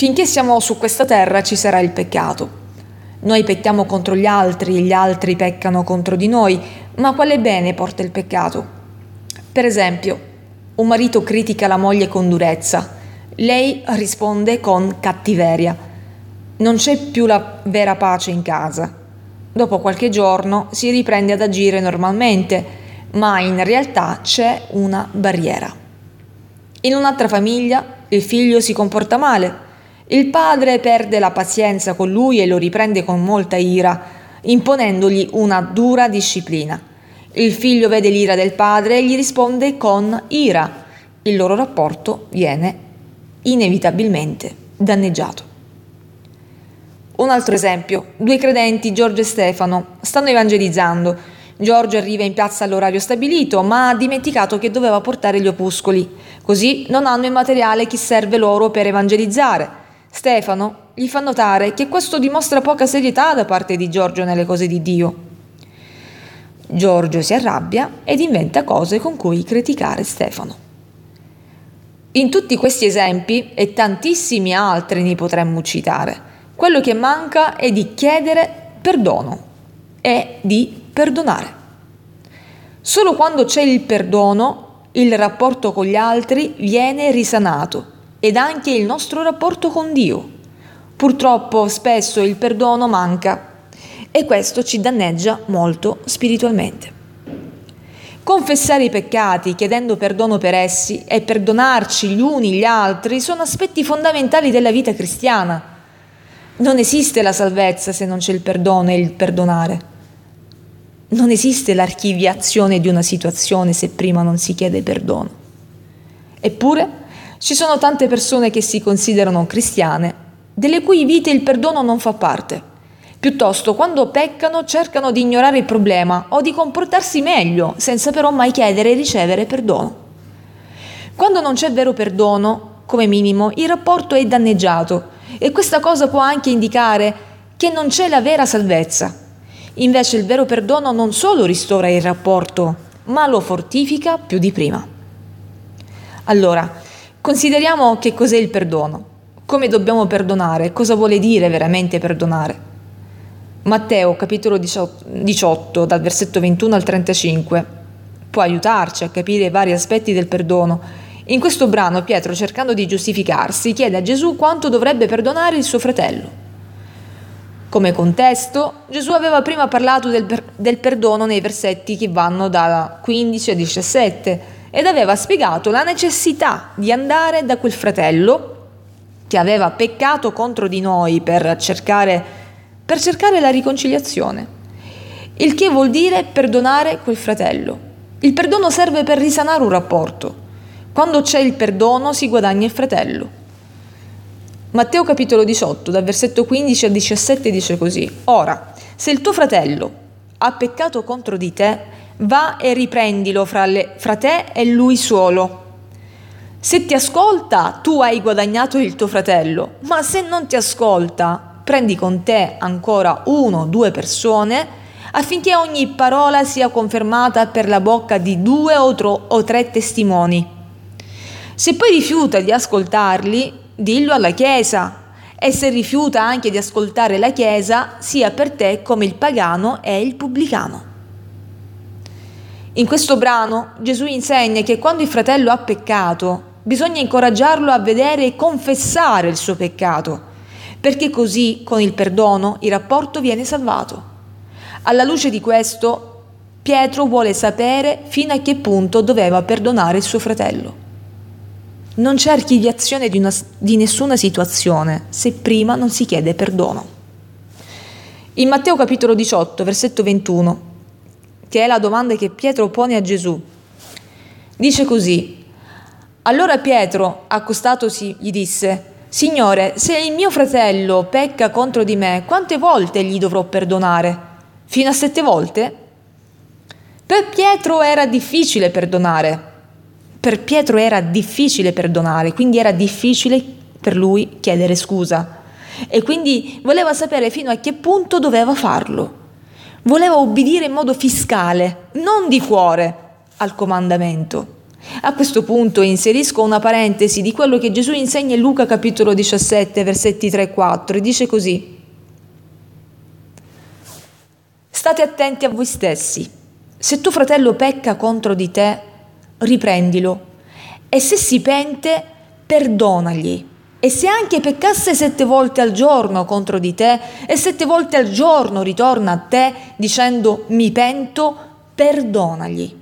Finché siamo su questa terra ci sarà il peccato. Noi pecchiamo contro gli altri e gli altri peccano contro di noi, ma quale bene porta il peccato? Per esempio, un marito critica la moglie con durezza, lei risponde con cattiveria. Non c'è più la vera pace in casa. Dopo qualche giorno si riprende ad agire normalmente, ma in realtà c'è una barriera. In un'altra famiglia il figlio si comporta male, il padre perde la pazienza con lui e lo riprende con molta ira, imponendogli una dura disciplina. Il figlio vede l'ira del padre e gli risponde con ira. Il loro rapporto viene inevitabilmente danneggiato. Un altro esempio, due credenti, Giorgio e Stefano, stanno evangelizzando. Giorgio arriva in piazza all'orario stabilito, ma ha dimenticato che doveva portare gli opuscoli. Così non hanno il materiale che serve loro per evangelizzare. Stefano gli fa notare che questo dimostra poca serietà da parte di Giorgio nelle cose di Dio. Giorgio si arrabbia ed inventa cose con cui criticare Stefano. In tutti questi esempi e tantissimi altri ne potremmo citare. Quello che manca è di chiedere perdono e di perdonare. Solo quando c'è il perdono, il rapporto con gli altri viene risanato ed anche il nostro rapporto con Dio. Purtroppo spesso il perdono manca e questo ci danneggia molto spiritualmente. Confessare i peccati chiedendo perdono per essi e perdonarci gli uni gli altri sono aspetti fondamentali della vita cristiana. Non esiste la salvezza se non c'è il perdono e il perdonare. Non esiste l'archiviazione di una situazione se prima non si chiede perdono. Eppure ci sono tante persone che si considerano cristiane, delle cui vite il perdono non fa parte. Piuttosto, quando peccano, cercano di ignorare il problema o di comportarsi meglio, senza però mai chiedere e ricevere perdono. Quando non c'è vero perdono, come minimo, il rapporto è danneggiato e questa cosa può anche indicare che non c'è la vera salvezza. Invece il vero perdono non solo ristora il rapporto, ma lo fortifica più di prima. Allora, Consideriamo che cos'è il perdono, come dobbiamo perdonare, cosa vuole dire veramente perdonare. Matteo capitolo 18 dal versetto 21 al 35 può aiutarci a capire i vari aspetti del perdono. In questo brano Pietro, cercando di giustificarsi, chiede a Gesù quanto dovrebbe perdonare il suo fratello. Come contesto, Gesù aveva prima parlato del, del perdono nei versetti che vanno da 15 a 17 ed aveva spiegato la necessità di andare da quel fratello che aveva peccato contro di noi per cercare, per cercare la riconciliazione. Il che vuol dire perdonare quel fratello. Il perdono serve per risanare un rapporto. Quando c'è il perdono si guadagna il fratello. Matteo capitolo 18, dal versetto 15 al 17 dice così, Ora, se il tuo fratello ha peccato contro di te, va e riprendilo fra, le, fra te e lui solo. Se ti ascolta, tu hai guadagnato il tuo fratello, ma se non ti ascolta, prendi con te ancora uno o due persone affinché ogni parola sia confermata per la bocca di due o, tro- o tre testimoni. Se poi rifiuta di ascoltarli, dillo alla Chiesa, e se rifiuta anche di ascoltare la Chiesa, sia per te come il pagano e il pubblicano. In questo brano Gesù insegna che quando il fratello ha peccato, bisogna incoraggiarlo a vedere e confessare il suo peccato, perché così con il perdono il rapporto viene salvato. Alla luce di questo, Pietro vuole sapere fino a che punto doveva perdonare il suo fratello. Non c'è archiviazione di, una, di nessuna situazione se prima non si chiede perdono. In Matteo capitolo 18, versetto 21, che è la domanda che Pietro pone a Gesù. Dice così, allora Pietro, accostatosi, gli disse, Signore, se il mio fratello pecca contro di me, quante volte gli dovrò perdonare? Fino a sette volte? Per Pietro era difficile perdonare. Per Pietro era difficile perdonare, quindi era difficile per lui chiedere scusa. E quindi voleva sapere fino a che punto doveva farlo voleva obbedire in modo fiscale, non di cuore, al comandamento. A questo punto inserisco una parentesi di quello che Gesù insegna in Luca capitolo 17, versetti 3 e 4, e dice così. State attenti a voi stessi. Se tuo fratello pecca contro di te, riprendilo. E se si pente, perdonagli. E se anche peccasse sette volte al giorno contro di te e sette volte al giorno ritorna a te dicendo mi pento, perdonagli.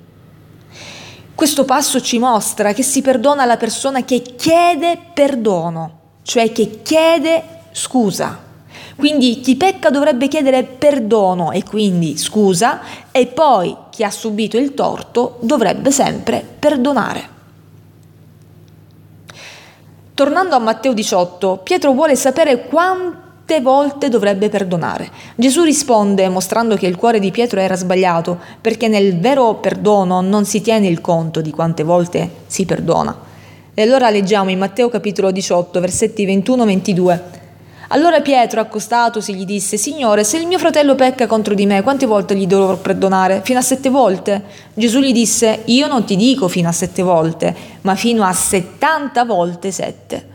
Questo passo ci mostra che si perdona la persona che chiede perdono, cioè che chiede scusa. Quindi chi pecca dovrebbe chiedere perdono e quindi scusa e poi chi ha subito il torto dovrebbe sempre perdonare. Tornando a Matteo 18, Pietro vuole sapere quante volte dovrebbe perdonare. Gesù risponde mostrando che il cuore di Pietro era sbagliato, perché nel vero perdono non si tiene il conto di quante volte si perdona. E allora leggiamo in Matteo capitolo 18, versetti 21-22. Allora Pietro, accostatosi, gli disse, Signore, se il mio fratello pecca contro di me, quante volte gli dovrò perdonare? Fino a sette volte? Gesù gli disse, io non ti dico fino a sette volte, ma fino a settanta volte sette.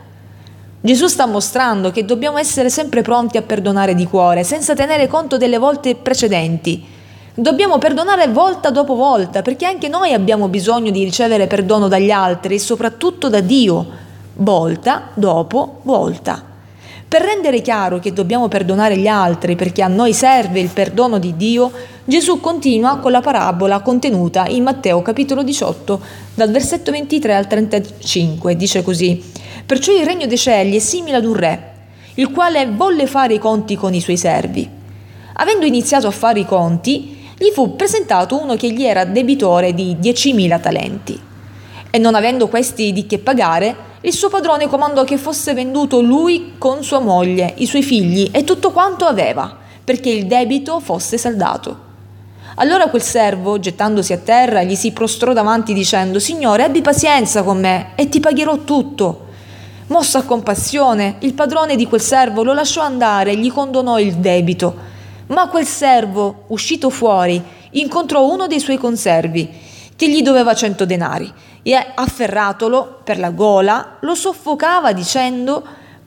Gesù sta mostrando che dobbiamo essere sempre pronti a perdonare di cuore, senza tenere conto delle volte precedenti. Dobbiamo perdonare volta dopo volta, perché anche noi abbiamo bisogno di ricevere perdono dagli altri e soprattutto da Dio, volta dopo volta. Per rendere chiaro che dobbiamo perdonare gli altri perché a noi serve il perdono di Dio, Gesù continua con la parabola contenuta in Matteo capitolo 18 dal versetto 23 al 35. Dice così, Perciò il regno dei cieli è simile ad un re, il quale volle fare i conti con i suoi servi. Avendo iniziato a fare i conti, gli fu presentato uno che gli era debitore di 10.000 talenti. E non avendo questi di che pagare, il suo padrone comandò che fosse venduto lui con sua moglie, i suoi figli e tutto quanto aveva, perché il debito fosse saldato. Allora quel servo, gettandosi a terra, gli si prostrò davanti dicendo, Signore, abbi pazienza con me e ti pagherò tutto. Mosso a compassione, il padrone di quel servo lo lasciò andare e gli condonò il debito. Ma quel servo, uscito fuori, incontrò uno dei suoi conservi, che gli doveva cento denari e afferratolo per la gola lo soffocava dicendo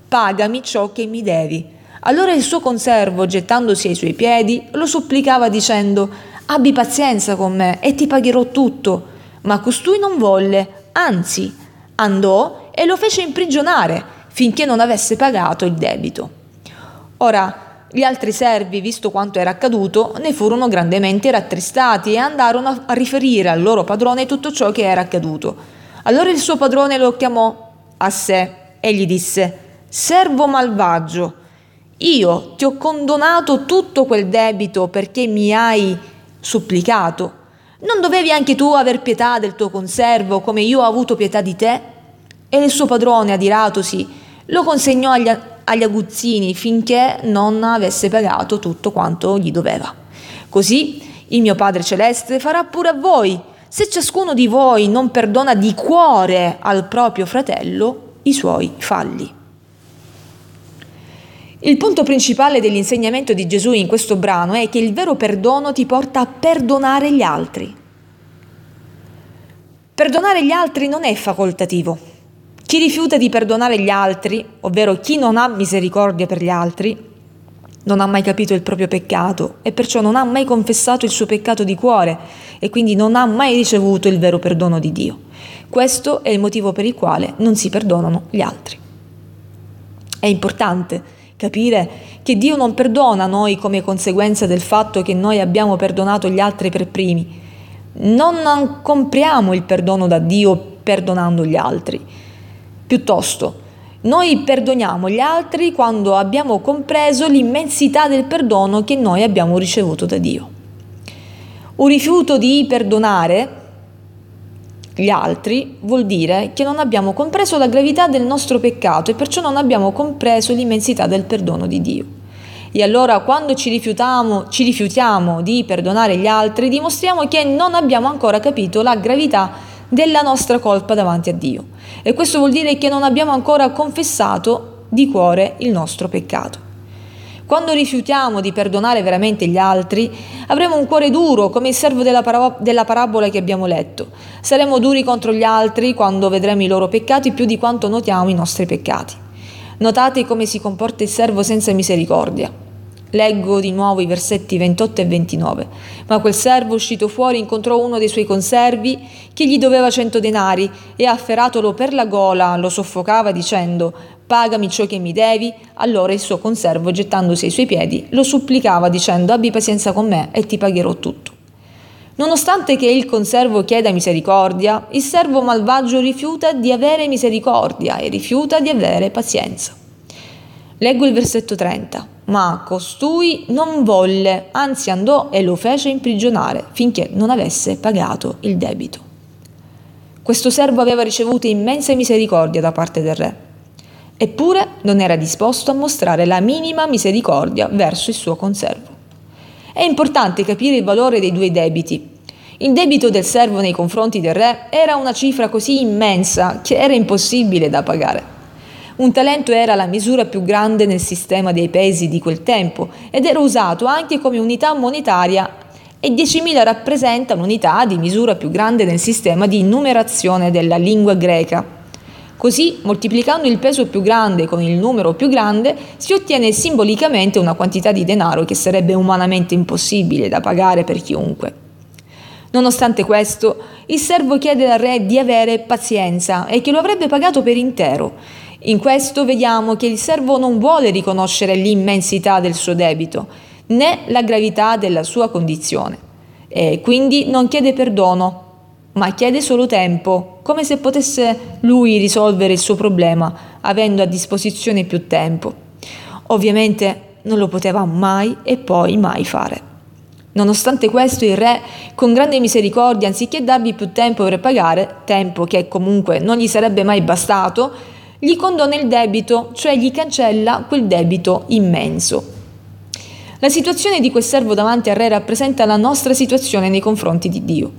pagami ciò che mi devi. Allora il suo conservo, gettandosi ai suoi piedi, lo supplicava dicendo abbi pazienza con me e ti pagherò tutto. Ma costui non volle, anzi andò e lo fece imprigionare finché non avesse pagato il debito. Ora, gli altri servi, visto quanto era accaduto, ne furono grandemente rattristati e andarono a riferire al loro padrone tutto ciò che era accaduto. Allora il suo padrone lo chiamò a sé e gli disse, Servo malvagio, io ti ho condonato tutto quel debito perché mi hai supplicato. Non dovevi anche tu aver pietà del tuo conservo come io ho avuto pietà di te? E il suo padrone, adiratosi, lo consegnò agli agli aguzzini finché non avesse pagato tutto quanto gli doveva. Così il mio Padre Celeste farà pure a voi, se ciascuno di voi non perdona di cuore al proprio fratello i suoi falli. Il punto principale dell'insegnamento di Gesù in questo brano è che il vero perdono ti porta a perdonare gli altri. Perdonare gli altri non è facoltativo, chi rifiuta di perdonare gli altri, ovvero chi non ha misericordia per gli altri, non ha mai capito il proprio peccato e perciò non ha mai confessato il suo peccato di cuore e quindi non ha mai ricevuto il vero perdono di Dio. Questo è il motivo per il quale non si perdonano gli altri. È importante capire che Dio non perdona noi come conseguenza del fatto che noi abbiamo perdonato gli altri per primi. Non compriamo il perdono da Dio perdonando gli altri Piuttosto, noi perdoniamo gli altri quando abbiamo compreso l'immensità del perdono che noi abbiamo ricevuto da Dio. Un rifiuto di perdonare gli altri vuol dire che non abbiamo compreso la gravità del nostro peccato e perciò non abbiamo compreso l'immensità del perdono di Dio. E allora quando ci rifiutiamo, ci rifiutiamo di perdonare gli altri, dimostriamo che non abbiamo ancora capito la gravità della nostra colpa davanti a Dio. E questo vuol dire che non abbiamo ancora confessato di cuore il nostro peccato. Quando rifiutiamo di perdonare veramente gli altri, avremo un cuore duro come il servo della, para- della parabola che abbiamo letto. Saremo duri contro gli altri quando vedremo i loro peccati più di quanto notiamo i nostri peccati. Notate come si comporta il servo senza misericordia. Leggo di nuovo i versetti 28 e 29. Ma quel servo uscito fuori incontrò uno dei suoi conservi che gli doveva cento denari e afferratolo per la gola lo soffocava dicendo pagami ciò che mi devi. Allora il suo conservo, gettandosi ai suoi piedi, lo supplicava dicendo abbi pazienza con me e ti pagherò tutto. Nonostante che il conservo chieda misericordia, il servo malvagio rifiuta di avere misericordia e rifiuta di avere pazienza. Leggo il versetto 30. Ma costui non volle, anzi andò e lo fece imprigionare finché non avesse pagato il debito. Questo servo aveva ricevuto immensa misericordia da parte del re Eppure non era disposto a mostrare la minima misericordia verso il suo conservo. È importante capire il valore dei due debiti. Il debito del servo nei confronti del re era una cifra così immensa che era impossibile da pagare. Un talento era la misura più grande nel sistema dei pesi di quel tempo ed era usato anche come unità monetaria e 10.000 rappresenta un'unità di misura più grande nel sistema di numerazione della lingua greca. Così, moltiplicando il peso più grande con il numero più grande, si ottiene simbolicamente una quantità di denaro che sarebbe umanamente impossibile da pagare per chiunque. Nonostante questo, il servo chiede al re di avere pazienza e che lo avrebbe pagato per intero. In questo vediamo che il servo non vuole riconoscere l'immensità del suo debito, né la gravità della sua condizione, e quindi non chiede perdono, ma chiede solo tempo, come se potesse lui risolvere il suo problema, avendo a disposizione più tempo. Ovviamente non lo poteva mai e poi mai fare. Nonostante questo, il re, con grande misericordia, anziché dargli più tempo per pagare, tempo che comunque non gli sarebbe mai bastato, gli condona il debito, cioè gli cancella quel debito immenso. La situazione di quel servo davanti al re rappresenta la nostra situazione nei confronti di Dio.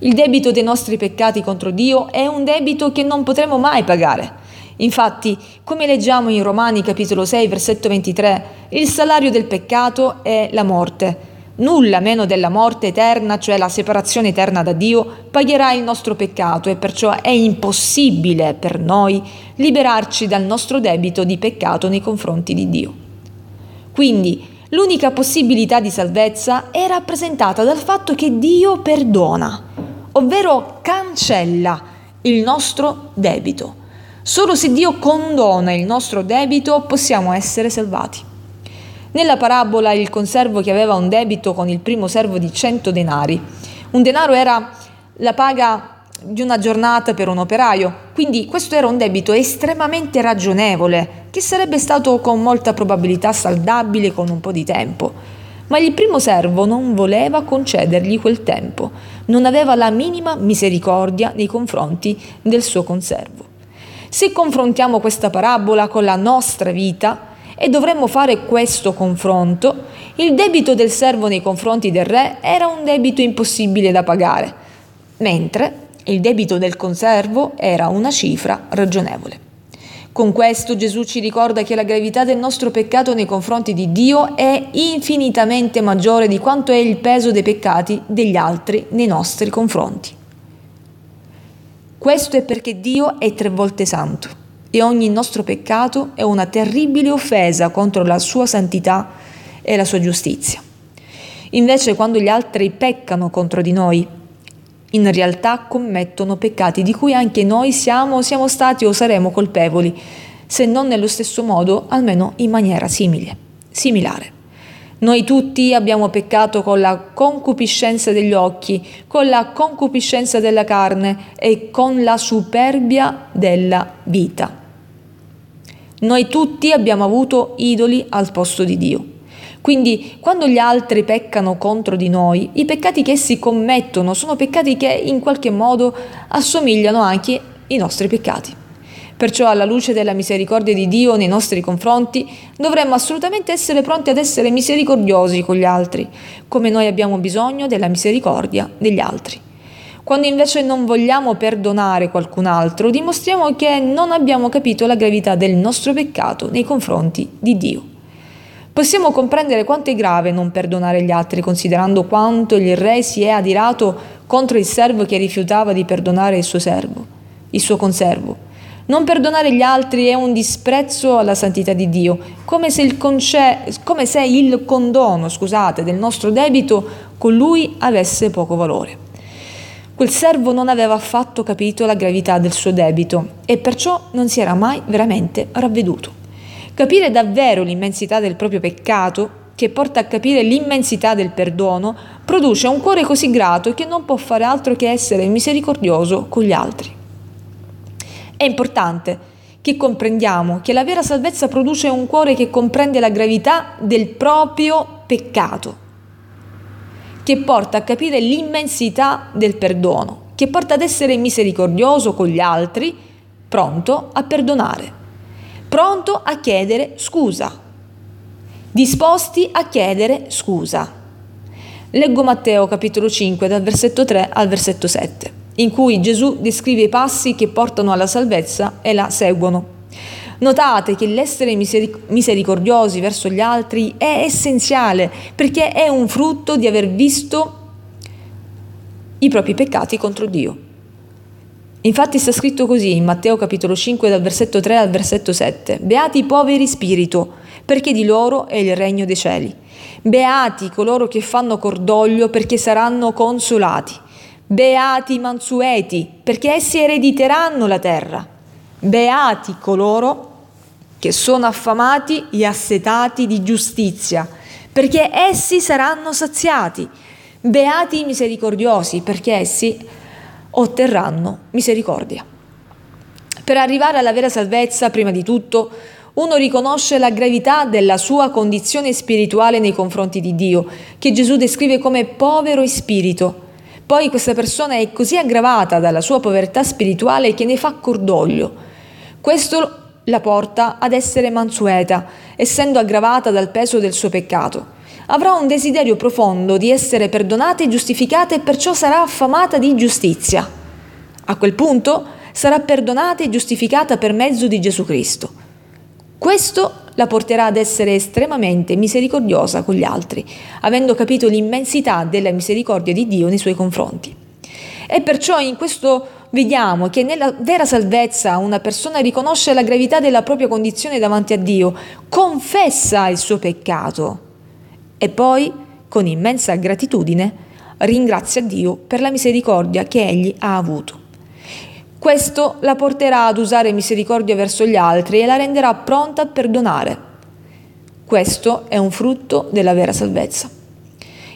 Il debito dei nostri peccati contro Dio è un debito che non potremo mai pagare. Infatti, come leggiamo in Romani capitolo 6, versetto 23, il salario del peccato è la morte. Nulla meno della morte eterna, cioè la separazione eterna da Dio, pagherà il nostro peccato e perciò è impossibile per noi liberarci dal nostro debito di peccato nei confronti di Dio. Quindi l'unica possibilità di salvezza è rappresentata dal fatto che Dio perdona ovvero cancella il nostro debito. Solo se Dio condona il nostro debito possiamo essere salvati. Nella parabola il conservo che aveva un debito con il primo servo di 100 denari. Un denaro era la paga di una giornata per un operaio, quindi questo era un debito estremamente ragionevole, che sarebbe stato con molta probabilità saldabile con un po' di tempo. Ma il primo servo non voleva concedergli quel tempo, non aveva la minima misericordia nei confronti del suo conservo. Se confrontiamo questa parabola con la nostra vita, e dovremmo fare questo confronto, il debito del servo nei confronti del re era un debito impossibile da pagare, mentre il debito del conservo era una cifra ragionevole. Con questo Gesù ci ricorda che la gravità del nostro peccato nei confronti di Dio è infinitamente maggiore di quanto è il peso dei peccati degli altri nei nostri confronti. Questo è perché Dio è tre volte santo e ogni nostro peccato è una terribile offesa contro la sua santità e la sua giustizia. Invece quando gli altri peccano contro di noi, in realtà commettono peccati di cui anche noi siamo, siamo stati o saremo colpevoli, se non nello stesso modo, almeno in maniera simile, similare. Noi tutti abbiamo peccato con la concupiscenza degli occhi, con la concupiscenza della carne e con la superbia della vita. Noi tutti abbiamo avuto idoli al posto di Dio. Quindi quando gli altri peccano contro di noi, i peccati che essi commettono sono peccati che in qualche modo assomigliano anche ai nostri peccati. Perciò alla luce della misericordia di Dio nei nostri confronti dovremmo assolutamente essere pronti ad essere misericordiosi con gli altri, come noi abbiamo bisogno della misericordia degli altri. Quando invece non vogliamo perdonare qualcun altro, dimostriamo che non abbiamo capito la gravità del nostro peccato nei confronti di Dio. Possiamo comprendere quanto è grave non perdonare gli altri, considerando quanto il re si è adirato contro il servo che rifiutava di perdonare il suo servo, il suo conservo. Non perdonare gli altri è un disprezzo alla santità di Dio, come se il, conce- come se il condono scusate, del nostro debito con lui avesse poco valore. Quel servo non aveva affatto capito la gravità del suo debito e perciò non si era mai veramente ravveduto. Capire davvero l'immensità del proprio peccato, che porta a capire l'immensità del perdono, produce un cuore così grato che non può fare altro che essere misericordioso con gli altri. È importante che comprendiamo che la vera salvezza produce un cuore che comprende la gravità del proprio peccato, che porta a capire l'immensità del perdono, che porta ad essere misericordioso con gli altri, pronto a perdonare pronto a chiedere scusa, disposti a chiedere scusa. Leggo Matteo capitolo 5 dal versetto 3 al versetto 7, in cui Gesù descrive i passi che portano alla salvezza e la seguono. Notate che l'essere misericordiosi verso gli altri è essenziale perché è un frutto di aver visto i propri peccati contro Dio. Infatti sta scritto così in Matteo capitolo 5 dal versetto 3 al versetto 7. Beati i poveri spirito, perché di loro è il regno dei cieli. Beati coloro che fanno cordoglio, perché saranno consolati. Beati i mansueti, perché essi erediteranno la terra. Beati coloro che sono affamati e assetati di giustizia, perché essi saranno saziati. Beati i misericordiosi, perché essi otterranno misericordia. Per arrivare alla vera salvezza, prima di tutto, uno riconosce la gravità della sua condizione spirituale nei confronti di Dio, che Gesù descrive come povero in spirito. Poi questa persona è così aggravata dalla sua povertà spirituale che ne fa cordoglio. Questo la porta ad essere mansueta, essendo aggravata dal peso del suo peccato avrà un desiderio profondo di essere perdonata e giustificata e perciò sarà affamata di giustizia. A quel punto sarà perdonata e giustificata per mezzo di Gesù Cristo. Questo la porterà ad essere estremamente misericordiosa con gli altri, avendo capito l'immensità della misericordia di Dio nei suoi confronti. E perciò in questo vediamo che nella vera salvezza una persona riconosce la gravità della propria condizione davanti a Dio, confessa il suo peccato e poi, con immensa gratitudine, ringrazia Dio per la misericordia che egli ha avuto. Questo la porterà ad usare misericordia verso gli altri e la renderà pronta a perdonare. Questo è un frutto della vera salvezza.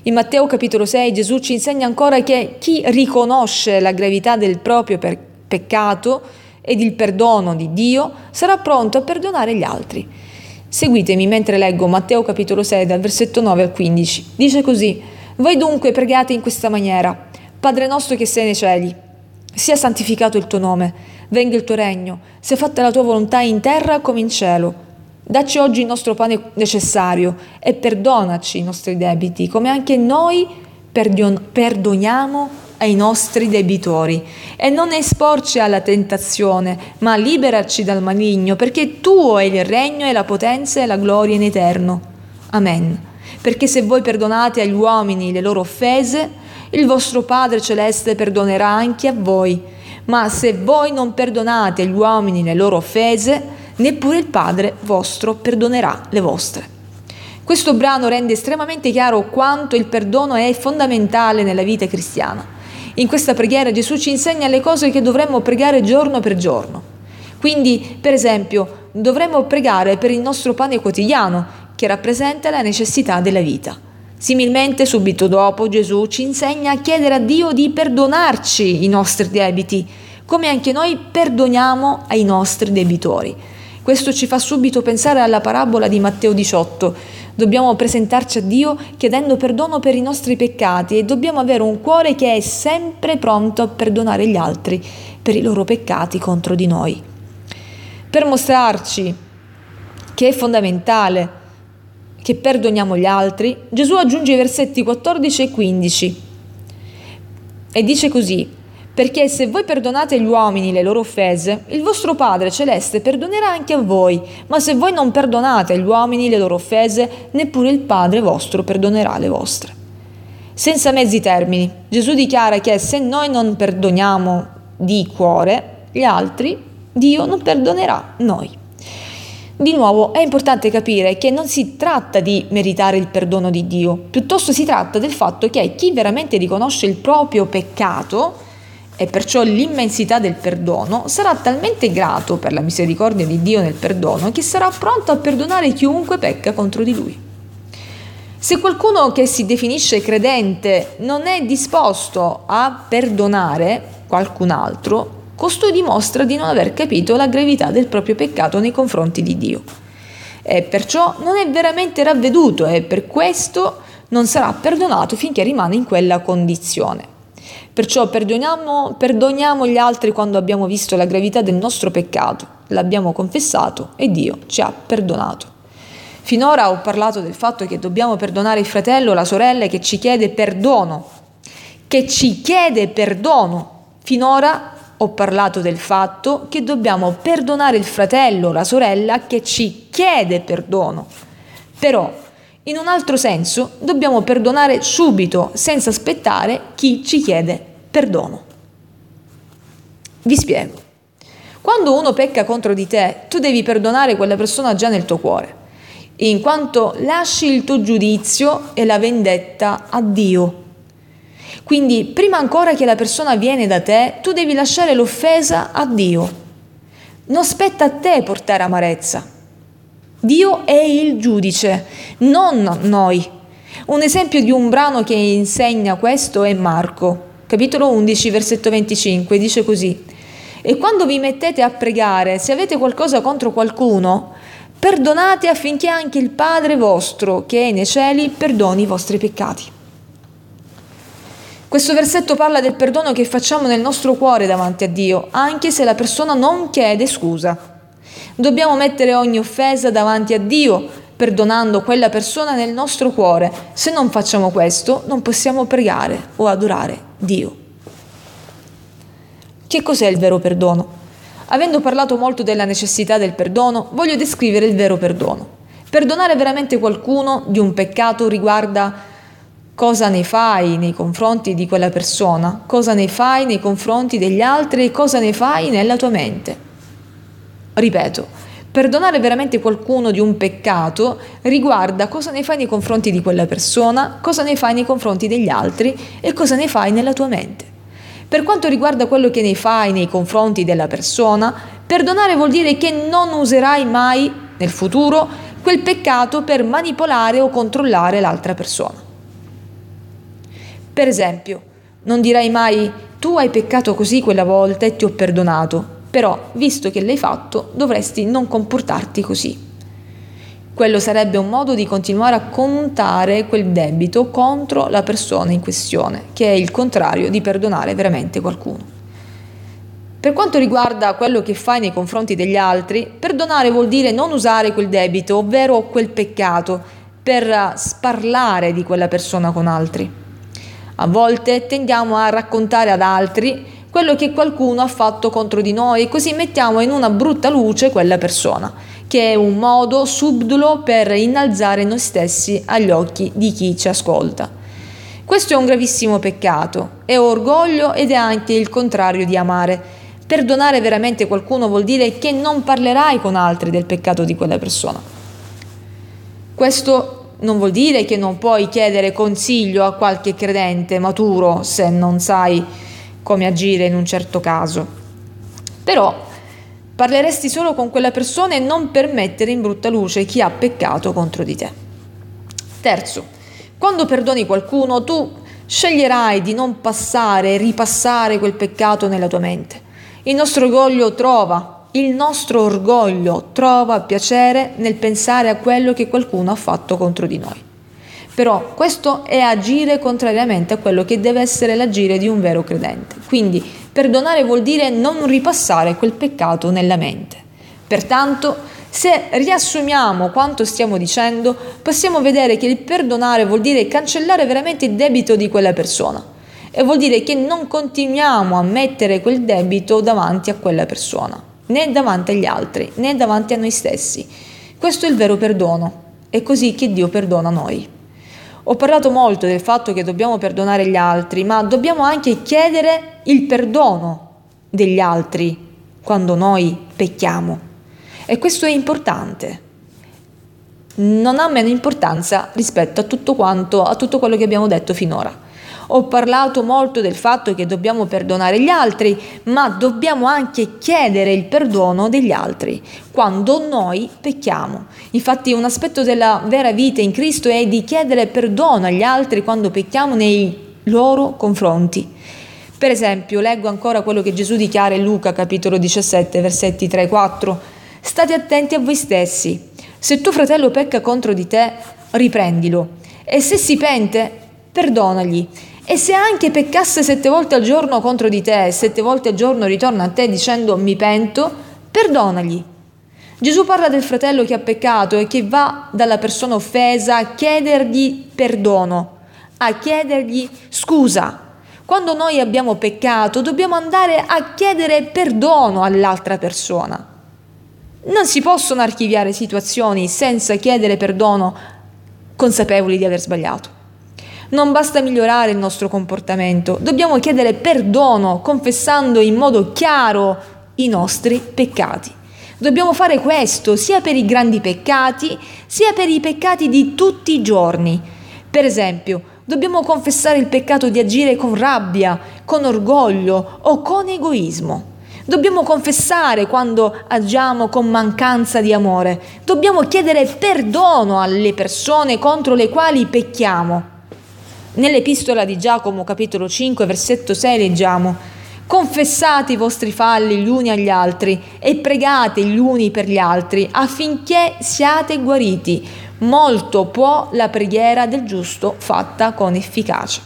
In Matteo capitolo 6 Gesù ci insegna ancora che chi riconosce la gravità del proprio peccato ed il perdono di Dio sarà pronto a perdonare gli altri. Seguitemi mentre leggo Matteo capitolo 6 dal versetto 9 al 15. Dice così, voi dunque pregate in questa maniera, Padre nostro che sei nei cieli, sia santificato il tuo nome, venga il tuo regno, sia fatta la tua volontà in terra come in cielo. Dacci oggi il nostro pane necessario e perdonaci i nostri debiti, come anche noi perdoniamo ai nostri debitori e non esporci alla tentazione, ma liberaci dal maligno, perché tuo è il regno e la potenza e la gloria in eterno. Amen. Perché se voi perdonate agli uomini le loro offese, il vostro Padre Celeste perdonerà anche a voi. Ma se voi non perdonate agli uomini le loro offese, neppure il Padre vostro perdonerà le vostre. Questo brano rende estremamente chiaro quanto il perdono è fondamentale nella vita cristiana. In questa preghiera Gesù ci insegna le cose che dovremmo pregare giorno per giorno. Quindi, per esempio, dovremmo pregare per il nostro pane quotidiano, che rappresenta la necessità della vita. Similmente, subito dopo, Gesù ci insegna a chiedere a Dio di perdonarci i nostri debiti, come anche noi perdoniamo ai nostri debitori. Questo ci fa subito pensare alla parabola di Matteo 18, Dobbiamo presentarci a Dio chiedendo perdono per i nostri peccati e dobbiamo avere un cuore che è sempre pronto a perdonare gli altri per i loro peccati contro di noi. Per mostrarci che è fondamentale che perdoniamo gli altri, Gesù aggiunge i versetti 14 e 15 e dice così, Perché se voi perdonate agli uomini le loro offese, il vostro Padre Celeste perdonerà anche a voi, ma se voi non perdonate agli uomini le loro offese, neppure il Padre vostro perdonerà le vostre. Senza mezzi termini, Gesù dichiara che se noi non perdoniamo di cuore gli altri, Dio non perdonerà noi. Di nuovo è importante capire che non si tratta di meritare il perdono di Dio, piuttosto si tratta del fatto che chi veramente riconosce il proprio peccato e perciò l'immensità del perdono sarà talmente grato per la misericordia di Dio nel perdono che sarà pronto a perdonare chiunque pecca contro di lui. Se qualcuno che si definisce credente non è disposto a perdonare qualcun altro, costui dimostra di non aver capito la gravità del proprio peccato nei confronti di Dio. E perciò non è veramente ravveduto e per questo non sarà perdonato finché rimane in quella condizione. Perciò perdoniamo, perdoniamo gli altri quando abbiamo visto la gravità del nostro peccato, l'abbiamo confessato e Dio ci ha perdonato. Finora ho parlato del fatto che dobbiamo perdonare il fratello o la sorella che ci chiede perdono, che ci chiede perdono. Finora ho parlato del fatto che dobbiamo perdonare il fratello o la sorella che ci chiede perdono. Però, in un altro senso, dobbiamo perdonare subito, senza aspettare chi ci chiede perdono. Vi spiego. Quando uno pecca contro di te, tu devi perdonare quella persona già nel tuo cuore, in quanto lasci il tuo giudizio e la vendetta a Dio. Quindi prima ancora che la persona viene da te, tu devi lasciare l'offesa a Dio. Non spetta a te portare amarezza. Dio è il giudice, non noi. Un esempio di un brano che insegna questo è Marco, capitolo 11, versetto 25, dice così. E quando vi mettete a pregare, se avete qualcosa contro qualcuno, perdonate affinché anche il Padre vostro, che è nei cieli, perdoni i vostri peccati. Questo versetto parla del perdono che facciamo nel nostro cuore davanti a Dio, anche se la persona non chiede scusa. Dobbiamo mettere ogni offesa davanti a Dio, perdonando quella persona nel nostro cuore. Se non facciamo questo, non possiamo pregare o adorare Dio. Che cos'è il vero perdono? Avendo parlato molto della necessità del perdono, voglio descrivere il vero perdono. Perdonare veramente qualcuno di un peccato riguarda cosa ne fai nei confronti di quella persona, cosa ne fai nei confronti degli altri e cosa ne fai nella tua mente. Ripeto, perdonare veramente qualcuno di un peccato riguarda cosa ne fai nei confronti di quella persona, cosa ne fai nei confronti degli altri e cosa ne fai nella tua mente. Per quanto riguarda quello che ne fai nei confronti della persona, perdonare vuol dire che non userai mai nel futuro quel peccato per manipolare o controllare l'altra persona. Per esempio, non dirai mai tu hai peccato così quella volta e ti ho perdonato, però visto che l'hai fatto dovresti non comportarti così. Quello sarebbe un modo di continuare a contare quel debito contro la persona in questione, che è il contrario di perdonare veramente qualcuno. Per quanto riguarda quello che fai nei confronti degli altri, perdonare vuol dire non usare quel debito, ovvero quel peccato, per sparlare di quella persona con altri. A volte tendiamo a raccontare ad altri quello che qualcuno ha fatto contro di noi, così mettiamo in una brutta luce quella persona, che è un modo subdolo per innalzare noi stessi agli occhi di chi ci ascolta. Questo è un gravissimo peccato, è orgoglio ed è anche il contrario di amare. Perdonare veramente qualcuno vuol dire che non parlerai con altri del peccato di quella persona. Questo non vuol dire che non puoi chiedere consiglio a qualche credente maturo se non sai come agire in un certo caso. Però parleresti solo con quella persona e non per mettere in brutta luce chi ha peccato contro di te. Terzo, quando perdoni qualcuno tu sceglierai di non passare e ripassare quel peccato nella tua mente. Il nostro orgoglio trova il nostro orgoglio trova piacere nel pensare a quello che qualcuno ha fatto contro di noi. Però questo è agire contrariamente a quello che deve essere l'agire di un vero credente. Quindi perdonare vuol dire non ripassare quel peccato nella mente. Pertanto, se riassumiamo quanto stiamo dicendo, possiamo vedere che il perdonare vuol dire cancellare veramente il debito di quella persona e vuol dire che non continuiamo a mettere quel debito davanti a quella persona, né davanti agli altri, né davanti a noi stessi. Questo è il vero perdono, è così che Dio perdona noi. Ho parlato molto del fatto che dobbiamo perdonare gli altri, ma dobbiamo anche chiedere il perdono degli altri quando noi pecchiamo. E questo è importante. Non ha meno importanza rispetto a tutto quanto, a tutto quello che abbiamo detto finora. Ho parlato molto del fatto che dobbiamo perdonare gli altri, ma dobbiamo anche chiedere il perdono degli altri quando noi pecchiamo. Infatti un aspetto della vera vita in Cristo è di chiedere perdono agli altri quando pecchiamo nei loro confronti. Per esempio, leggo ancora quello che Gesù dichiara in Luca capitolo 17, versetti 3 e 4. State attenti a voi stessi. Se tuo fratello pecca contro di te, riprendilo. E se si pente, perdonagli. E se anche peccasse sette volte al giorno contro di te e sette volte al giorno ritorna a te dicendo mi pento, perdonagli. Gesù parla del fratello che ha peccato e che va dalla persona offesa a chiedergli perdono, a chiedergli scusa. Quando noi abbiamo peccato dobbiamo andare a chiedere perdono all'altra persona. Non si possono archiviare situazioni senza chiedere perdono consapevoli di aver sbagliato. Non basta migliorare il nostro comportamento, dobbiamo chiedere perdono confessando in modo chiaro i nostri peccati. Dobbiamo fare questo sia per i grandi peccati, sia per i peccati di tutti i giorni. Per esempio, dobbiamo confessare il peccato di agire con rabbia, con orgoglio o con egoismo. Dobbiamo confessare quando agiamo con mancanza di amore. Dobbiamo chiedere perdono alle persone contro le quali pecchiamo. Nell'epistola di Giacomo capitolo 5 versetto 6 leggiamo Confessate i vostri falli gli uni agli altri e pregate gli uni per gli altri affinché siate guariti. Molto può la preghiera del giusto fatta con efficacia.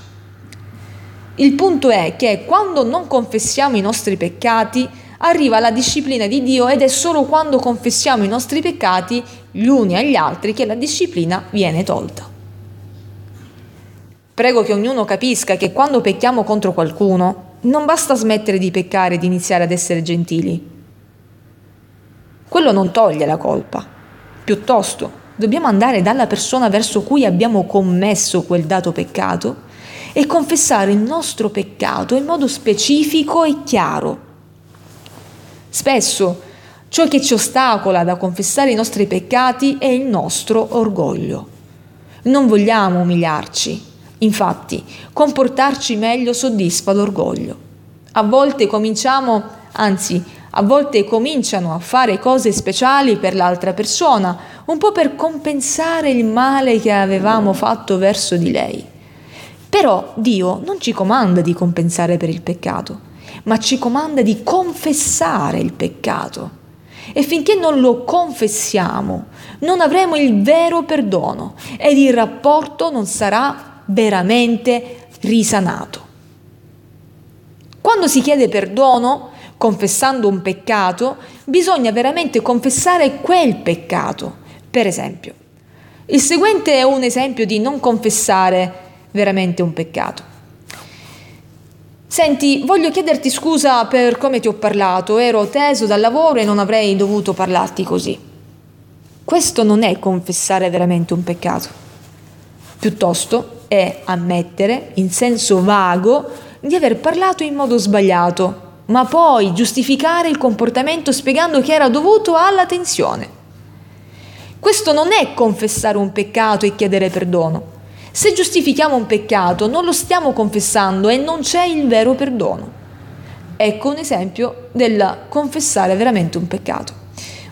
Il punto è che quando non confessiamo i nostri peccati arriva la disciplina di Dio ed è solo quando confessiamo i nostri peccati gli uni agli altri che la disciplina viene tolta. Prego che ognuno capisca che quando pecchiamo contro qualcuno non basta smettere di peccare e di iniziare ad essere gentili. Quello non toglie la colpa. Piuttosto, dobbiamo andare dalla persona verso cui abbiamo commesso quel dato peccato e confessare il nostro peccato in modo specifico e chiaro. Spesso ciò che ci ostacola da confessare i nostri peccati è il nostro orgoglio. Non vogliamo umiliarci, Infatti, comportarci meglio soddisfa l'orgoglio. A volte cominciamo, anzi, a volte cominciano a fare cose speciali per l'altra persona, un po' per compensare il male che avevamo fatto verso di lei. Però Dio non ci comanda di compensare per il peccato, ma ci comanda di confessare il peccato. E finché non lo confessiamo, non avremo il vero perdono ed il rapporto non sarà veramente risanato. Quando si chiede perdono, confessando un peccato, bisogna veramente confessare quel peccato. Per esempio, il seguente è un esempio di non confessare veramente un peccato. Senti, voglio chiederti scusa per come ti ho parlato, ero teso dal lavoro e non avrei dovuto parlarti così. Questo non è confessare veramente un peccato. Piuttosto è ammettere, in senso vago, di aver parlato in modo sbagliato, ma poi giustificare il comportamento spiegando che era dovuto alla tensione. Questo non è confessare un peccato e chiedere perdono. Se giustifichiamo un peccato non lo stiamo confessando e non c'è il vero perdono. Ecco un esempio del confessare veramente un peccato.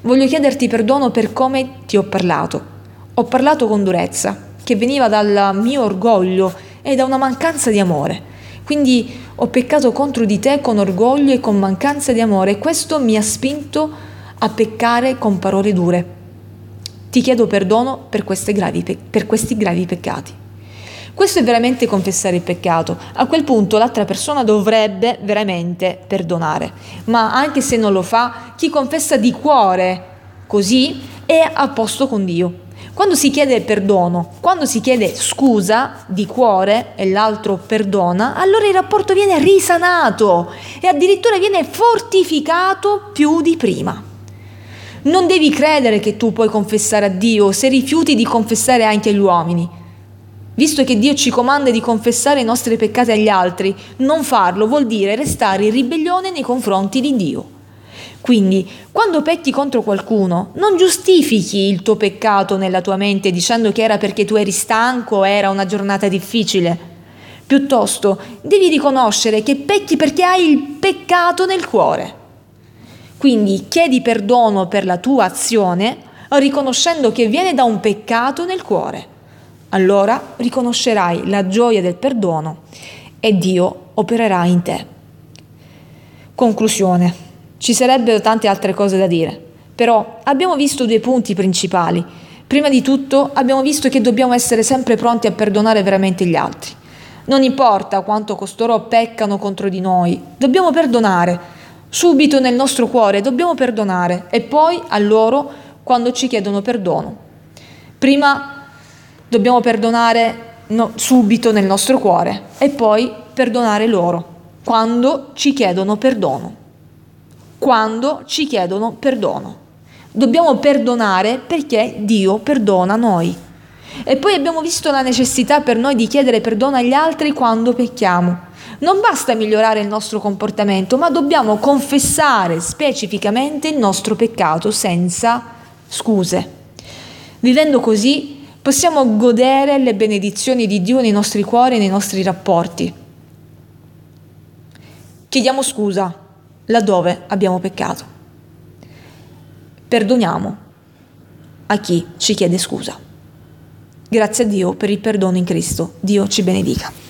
Voglio chiederti perdono per come ti ho parlato. Ho parlato con durezza, che veniva dal mio orgoglio e da una mancanza di amore. Quindi ho peccato contro di te con orgoglio e con mancanza di amore e questo mi ha spinto a peccare con parole dure. Ti chiedo perdono per, gravi, per questi gravi peccati. Questo è veramente confessare il peccato. A quel punto l'altra persona dovrebbe veramente perdonare. Ma anche se non lo fa, chi confessa di cuore così è a posto con Dio. Quando si chiede perdono, quando si chiede scusa di cuore e l'altro perdona, allora il rapporto viene risanato e addirittura viene fortificato più di prima. Non devi credere che tu puoi confessare a Dio se rifiuti di confessare anche agli uomini. Visto che Dio ci comanda di confessare i nostri peccati agli altri, non farlo vuol dire restare in ribellione nei confronti di Dio. Quindi, quando pecchi contro qualcuno, non giustifichi il tuo peccato nella tua mente dicendo che era perché tu eri stanco o era una giornata difficile. Piuttosto, devi riconoscere che pecchi perché hai il peccato nel cuore. Quindi chiedi perdono per la tua azione riconoscendo che viene da un peccato nel cuore. Allora riconoscerai la gioia del perdono e Dio opererà in te. Conclusione. Ci sarebbero tante altre cose da dire, però abbiamo visto due punti principali. Prima di tutto abbiamo visto che dobbiamo essere sempre pronti a perdonare veramente gli altri. Non importa quanto costoro peccano contro di noi, dobbiamo perdonare. Subito nel nostro cuore dobbiamo perdonare e poi a loro quando ci chiedono perdono. Prima dobbiamo perdonare no, subito nel nostro cuore e poi perdonare loro quando ci chiedono perdono quando ci chiedono perdono. Dobbiamo perdonare perché Dio perdona noi. E poi abbiamo visto la necessità per noi di chiedere perdono agli altri quando pecchiamo. Non basta migliorare il nostro comportamento, ma dobbiamo confessare specificamente il nostro peccato senza scuse. Vivendo così possiamo godere le benedizioni di Dio nei nostri cuori e nei nostri rapporti. Chiediamo scusa laddove abbiamo peccato. Perdoniamo a chi ci chiede scusa. Grazie a Dio per il perdono in Cristo. Dio ci benedica.